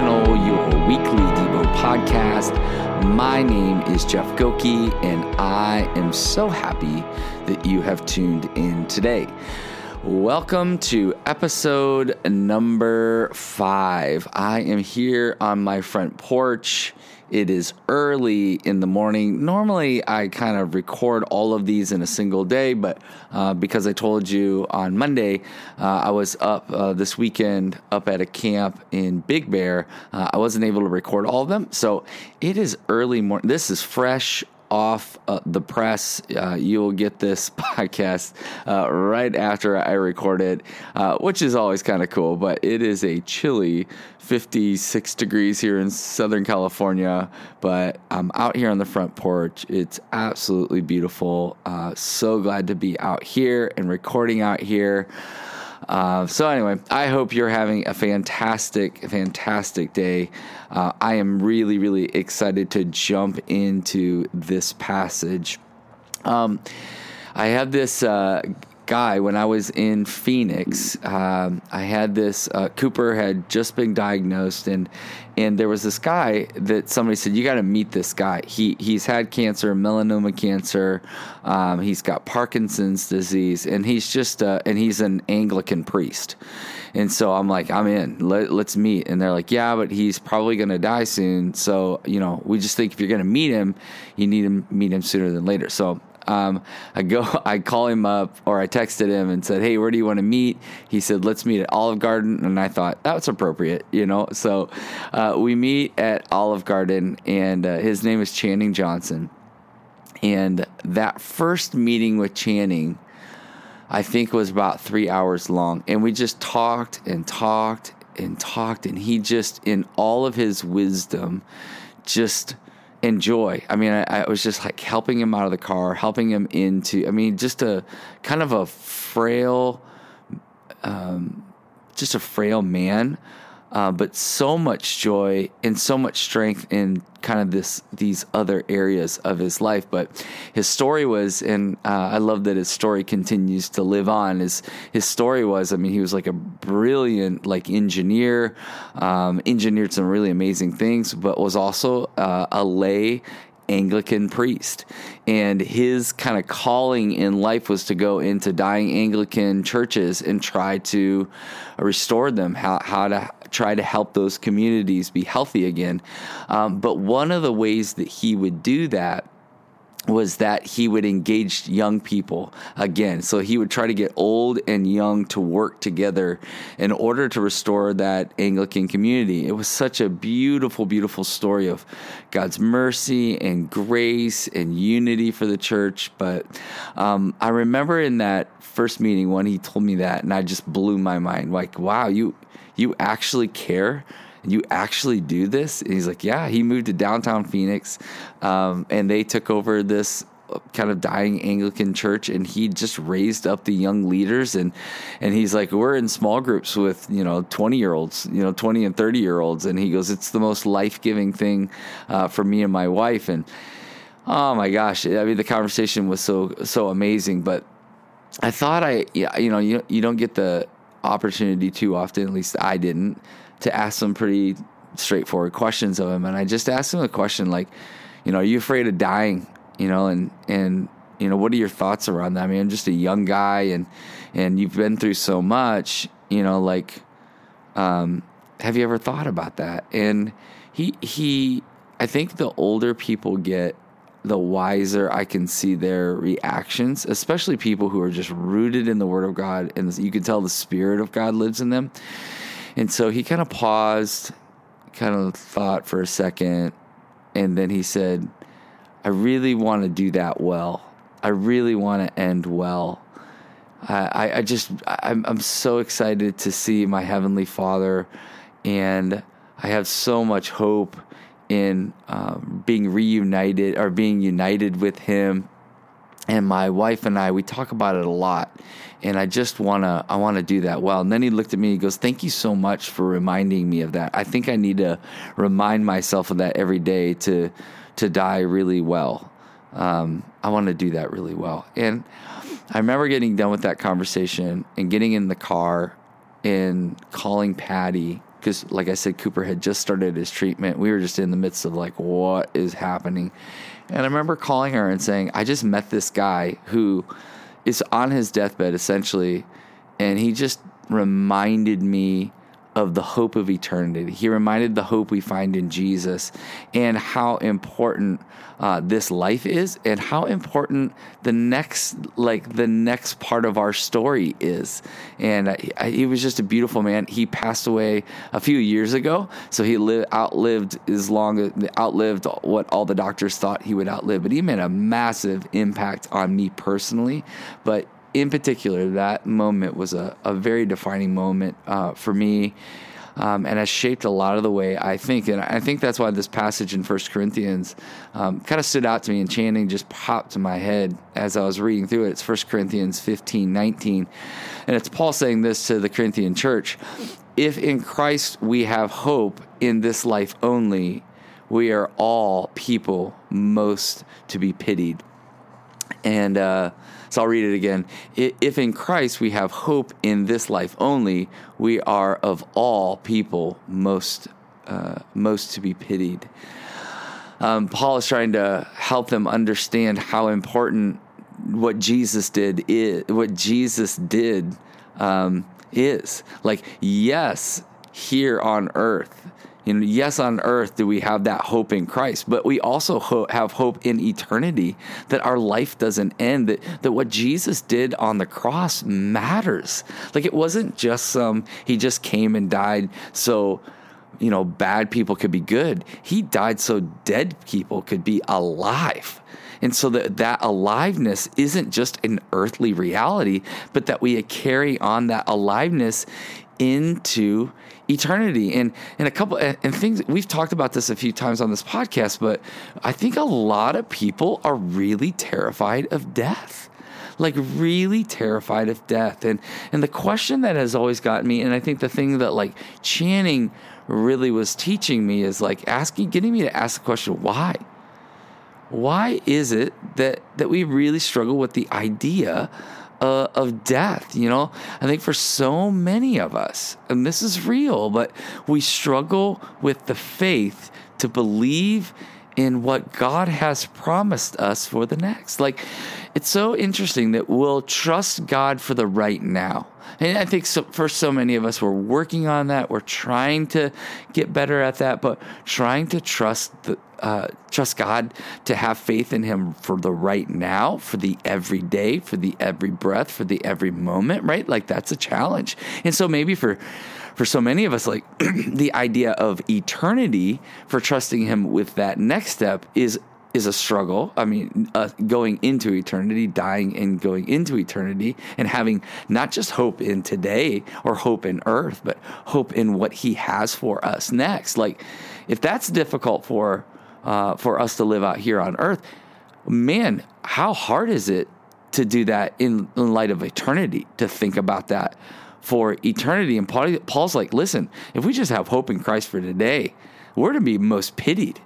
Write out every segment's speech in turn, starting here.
Devotional, your weekly Devo podcast. My name is Jeff Goki, and I am so happy that you have tuned in today. Welcome to episode number five. I am here on my front porch it is early in the morning. Normally, I kind of record all of these in a single day, but uh, because I told you on Monday, uh, I was up uh, this weekend up at a camp in Big Bear. Uh, I wasn't able to record all of them. So it is early morning. This is fresh off uh, the press. Uh, you'll get this podcast uh, right after I record it, uh, which is always kind of cool. But it is a chilly 56 degrees here in Southern California. But I'm out here on the front porch. It's absolutely beautiful. Uh, so glad to be out here and recording out here. Uh, so anyway, I hope you're having a fantastic, fantastic day. Uh, I am really, really excited to jump into this passage. Um, I have this uh, guy when I was in Phoenix. Um, I had this uh, Cooper had just been diagnosed, and and there was this guy that somebody said you got to meet this guy. He he's had cancer, melanoma cancer. Um, he's got Parkinson's disease, and he's just uh, and he's an Anglican priest. And so I'm like, I'm in. Let, let's meet. And they're like, yeah, but he's probably going to die soon. So you know, we just think if you're going to meet him, you need to meet him sooner than later. So um, I go, I call him up or I texted him and said, Hey, where do you want to meet? He said, Let's meet at Olive Garden. And I thought that's appropriate, you know? So uh, we meet at Olive Garden and uh, his name is Channing Johnson. And that first meeting with Channing, I think was about three hours long. And we just talked and talked and talked. And he just, in all of his wisdom, just enjoy. I mean, I, I, was just like helping him out of the car, helping him into. I mean, just a kind of a frail, um, just a frail man, uh, but so much joy and so much strength in kind of this these other areas of his life. But his story was, and uh, I love that his story continues to live on. His his story was, I mean, he was like a brilliant like engineer, um, engineered some really amazing things, but was also uh, a lay Anglican priest. And his kind of calling in life was to go into dying Anglican churches and try to restore them, how, how to try to help those communities be healthy again. Um, but one of the ways that he would do that was that he would engage young people again. So he would try to get old and young to work together in order to restore that Anglican community. It was such a beautiful, beautiful story of God's mercy and grace and unity for the church. But um, I remember in that first meeting when he told me that, and I just blew my mind. Like, wow, you you actually care you actually do this? And he's like, yeah. He moved to downtown Phoenix, um, and they took over this kind of dying Anglican church and he just raised up the young leaders and and he's like we're in small groups with you know 20 year olds you know 20 and 30 year olds and he goes it's the most life-giving thing uh, for me and my wife and oh my gosh I mean the conversation was so so amazing but I thought I you know you you don't get the opportunity too often at least I didn't to ask some pretty straightforward questions of him. And I just asked him a question like, you know, are you afraid of dying? You know, and and you know, what are your thoughts around that? I mean, I'm just a young guy, and and you've been through so much. You know, like, um, have you ever thought about that? And he he, I think the older people get, the wiser I can see their reactions, especially people who are just rooted in the Word of God, and you can tell the Spirit of God lives in them. And so he kind of paused, kind of thought for a second, and then he said, I really want to do that well. I really want to end well. I, I just, I'm, I'm so excited to see my Heavenly Father, and I have so much hope in um, being reunited or being united with Him. And my wife and I, we talk about it a lot and I just wanna I wanna do that well. And then he looked at me. and He goes, "Thank you so much for reminding me of that. I think I need to remind myself of that every day to to die really well. Um, I want to do that really well." And I remember getting done with that conversation and getting in the car and calling Patty because, like I said, Cooper had just started his treatment. We were just in the midst of like, what is happening? And I remember calling her and saying, I just met this guy who is on his deathbed essentially, and he just reminded me of the hope of eternity. He reminded the hope we find in Jesus and how important uh, this life is and how important the next like the next part of our story is. And uh, he was just a beautiful man. He passed away a few years ago, so he li- outlived as long outlived what all the doctors thought he would outlive. But he made a massive impact on me personally. But in particular, that moment was a, a very defining moment uh, for me. Um, and has shaped a lot of the way I think. And I think that's why this passage in First Corinthians um, kind of stood out to me, and Channing just popped to my head as I was reading through it. It's First Corinthians 15, 19. And it's Paul saying this to the Corinthian church If in Christ we have hope in this life only, we are all people most to be pitied. And, uh, so I'll read it again. If in Christ we have hope in this life only, we are of all people most uh, most to be pitied. Um, Paul is trying to help them understand how important what Jesus did is what Jesus did um, is. Like, yes, here on earth you know, yes, on earth do we have that hope in Christ, but we also ho- have hope in eternity that our life doesn't end, that, that what Jesus did on the cross matters. Like it wasn't just some, he just came and died so, you know, bad people could be good. He died so dead people could be alive. And so that, that aliveness isn't just an earthly reality, but that we carry on that aliveness into eternity. And and a couple and, things we've talked about this a few times on this podcast but i think a lot of people are really terrified of death. Like really terrified of death. And and the question that has always gotten me and i think the thing that like channing really was teaching me is like asking getting me to ask the question why? Why is it that that we really struggle with the idea uh, of death. You know, I think for so many of us, and this is real, but we struggle with the faith to believe in what God has promised us for the next. Like, it's so interesting that we'll trust God for the right now. And I think so, for so many of us, we're working on that. We're trying to get better at that, but trying to trust the, uh, trust God to have faith in Him for the right now, for the everyday, for the every breath, for the every moment, right? Like that's a challenge. And so maybe for for so many of us, like the idea of eternity for trusting Him with that next step is is a struggle. I mean, uh, going into eternity, dying and going into eternity, and having not just hope in today or hope in earth, but hope in what He has for us next. Like, if that's difficult for uh, for us to live out here on earth, man, how hard is it to do that in, in light of eternity? To think about that for eternity. And Paul's like, listen, if we just have hope in Christ for today, we're to be most pitied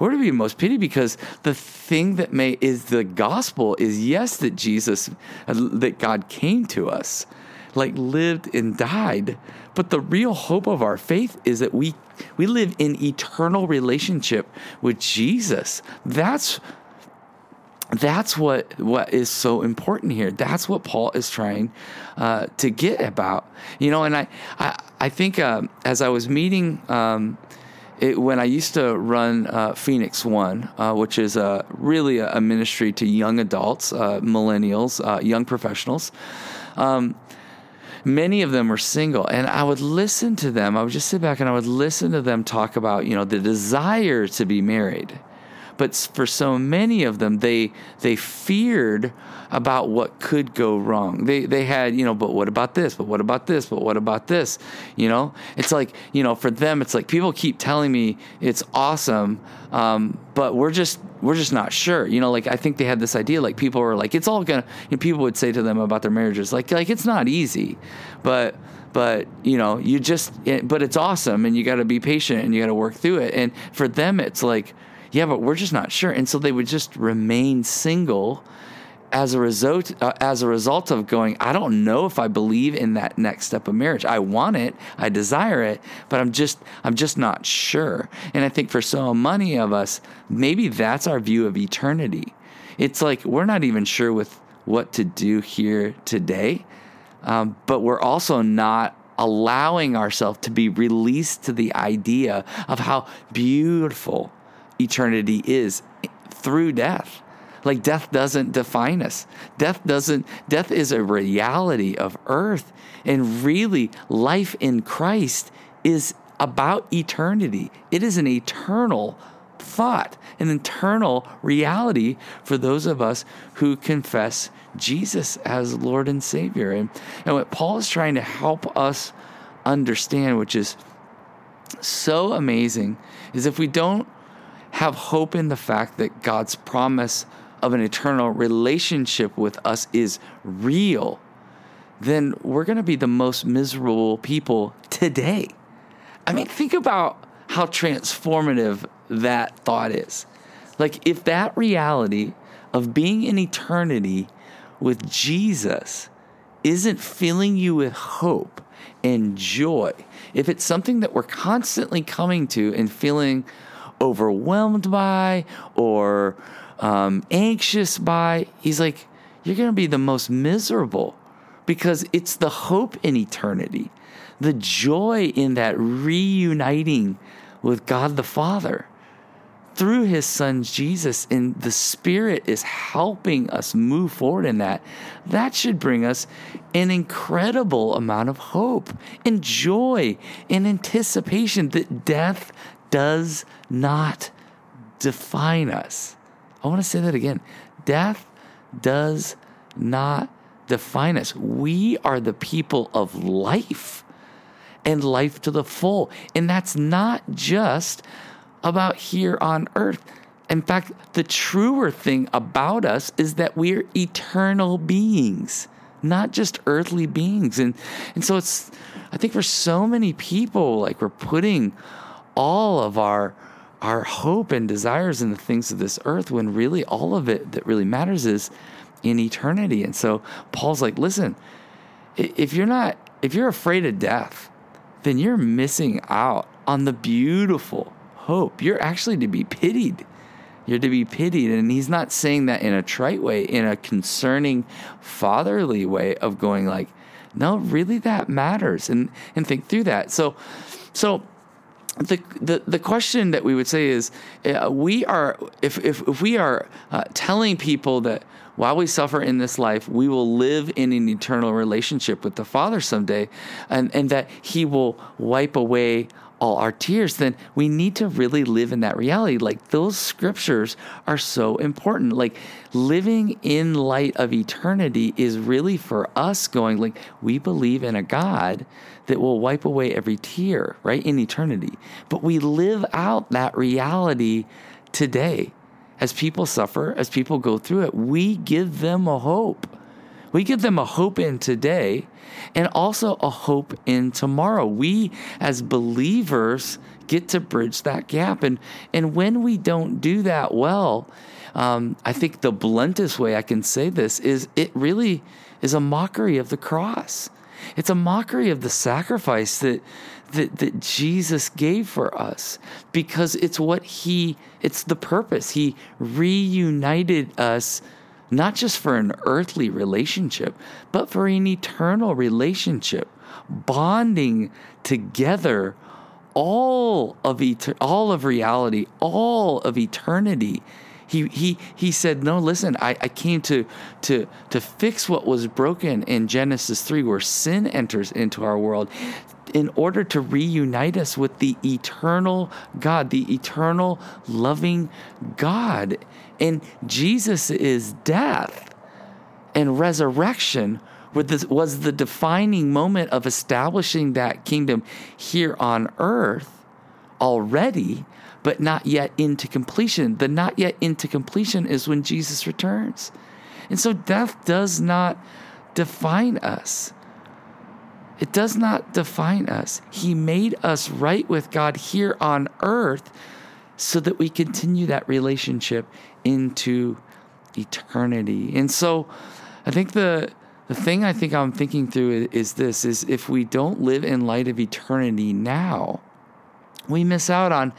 we're to be most pitied because the thing that may is the gospel is yes that Jesus uh, that God came to us like lived and died but the real hope of our faith is that we we live in eternal relationship with Jesus that's that's what what is so important here. That's what Paul is trying uh, to get about, you know. And I I, I think uh, as I was meeting um, it, when I used to run uh, Phoenix One, uh, which is a, really a, a, ministry to young adults, uh, millennials, uh, young professionals, um, many of them were single. And I would listen to them. I would just sit back and I would listen to them talk about, you know, the desire to be married but for so many of them, they they feared about what could go wrong. They they had you know, but what about this? But what about this? But what about this? You know, it's like you know, for them, it's like people keep telling me it's awesome, um, but we're just we're just not sure. You know, like I think they had this idea, like people were like, it's all gonna. You know, people would say to them about their marriages, like like it's not easy, but but you know you just but it's awesome and you got to be patient and you got to work through it and for them it's like yeah, but we're just not sure. And so they would just remain single as a result uh, as a result of going i don't know if i believe in that next step of marriage. I want it. I desire it but i'm just i'm just not sure. And i think for so many of us maybe that's our view of eternity. It's like we're not even sure with what to do here today um, but we're also not allowing ourselves to be released to the idea of how beautiful eternity is through death like death doesn't define us. Death doesn't, death is a reality of earth. And really, life in Christ is about eternity. It is an eternal thought, an eternal reality for those of us who confess Jesus as Lord and Savior. And, and what Paul is trying to help us understand, which is so amazing, is if we don't have hope in the fact that God's promise of an eternal relationship with us is real, then we're going to be the most miserable people today. I mean, think about how transformative that thought is. Like, if that reality of being in eternity with Jesus isn't filling you with hope and joy, if it's something that we're constantly coming to and feeling overwhelmed by or um, anxious by. He's like, you're going to be the most miserable because it's the hope in eternity, the joy in that reuniting with God the Father through his son Jesus, and the Spirit is helping us move forward in that. That should bring us an incredible amount of hope and joy and anticipation that death does not define us. I want to say that again. Death does not define us. We are the people of life and life to the full. And that's not just about here on earth. In fact, the truer thing about us is that we're eternal beings, not just earthly beings. And and so it's I think for so many people, like we're putting all of our our hope and desires in the things of this earth when really all of it that really matters is in eternity. And so Paul's like, listen, if you're not, if you're afraid of death, then you're missing out on the beautiful hope. You're actually to be pitied. You're to be pitied. And he's not saying that in a trite way, in a concerning, fatherly way of going like, no, really that matters and, and think through that. So, so the, the the question that we would say is uh, we are if if, if we are uh, telling people that while we suffer in this life we will live in an eternal relationship with the father someday and and that he will wipe away all our tears, then we need to really live in that reality. Like those scriptures are so important. Like living in light of eternity is really for us going, like, we believe in a God that will wipe away every tear, right, in eternity. But we live out that reality today. As people suffer, as people go through it, we give them a hope. We give them a hope in today and also a hope in tomorrow. We, as believers, get to bridge that gap. And, and when we don't do that well, um, I think the bluntest way I can say this is it really is a mockery of the cross. It's a mockery of the sacrifice that, that, that Jesus gave for us because it's what he, it's the purpose. He reunited us not just for an earthly relationship, but for an eternal relationship, bonding together all of et- all of reality, all of eternity. He, he, he said, No, listen, I, I came to, to, to fix what was broken in Genesis 3, where sin enters into our world, in order to reunite us with the eternal God, the eternal loving God. And Jesus is death and resurrection was the defining moment of establishing that kingdom here on earth already, but not yet into completion. The not yet into completion is when Jesus returns. And so death does not define us. It does not define us. He made us right with God here on earth so that we continue that relationship into eternity. And so I think the the thing I think I'm thinking through is this is if we don't live in light of eternity now, we miss out on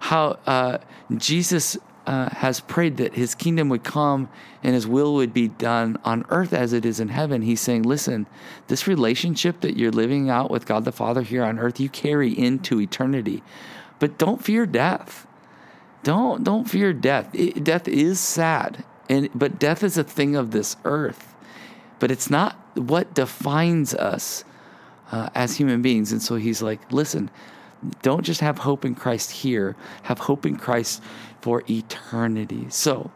how uh, Jesus uh, has prayed that his kingdom would come and his will would be done on earth as it is in heaven. He's saying, listen, this relationship that you're living out with God the Father here on earth, you carry into eternity. But don't fear death. Don't don't fear death. It, death is sad, and but death is a thing of this earth. But it's not what defines us uh, as human beings. And so he's like, listen, don't just have hope in Christ here, have hope in Christ for eternity. So,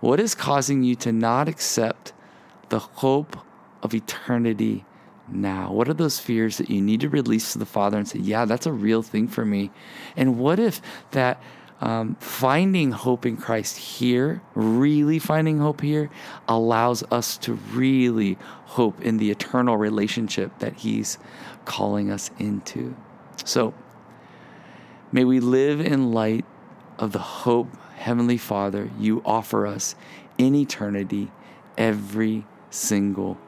what is causing you to not accept the hope of eternity now? What are those fears that you need to release to the Father and say, yeah, that's a real thing for me? And what if that um, finding hope in Christ here, really finding hope here, allows us to really hope in the eternal relationship that He's calling us into. So, may we live in light of the hope, Heavenly Father, you offer us in eternity every single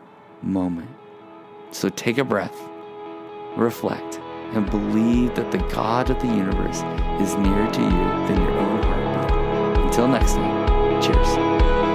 moment. So, take a breath, reflect and believe that the God of the universe is nearer to you than your own heartbeat. Until next time, cheers.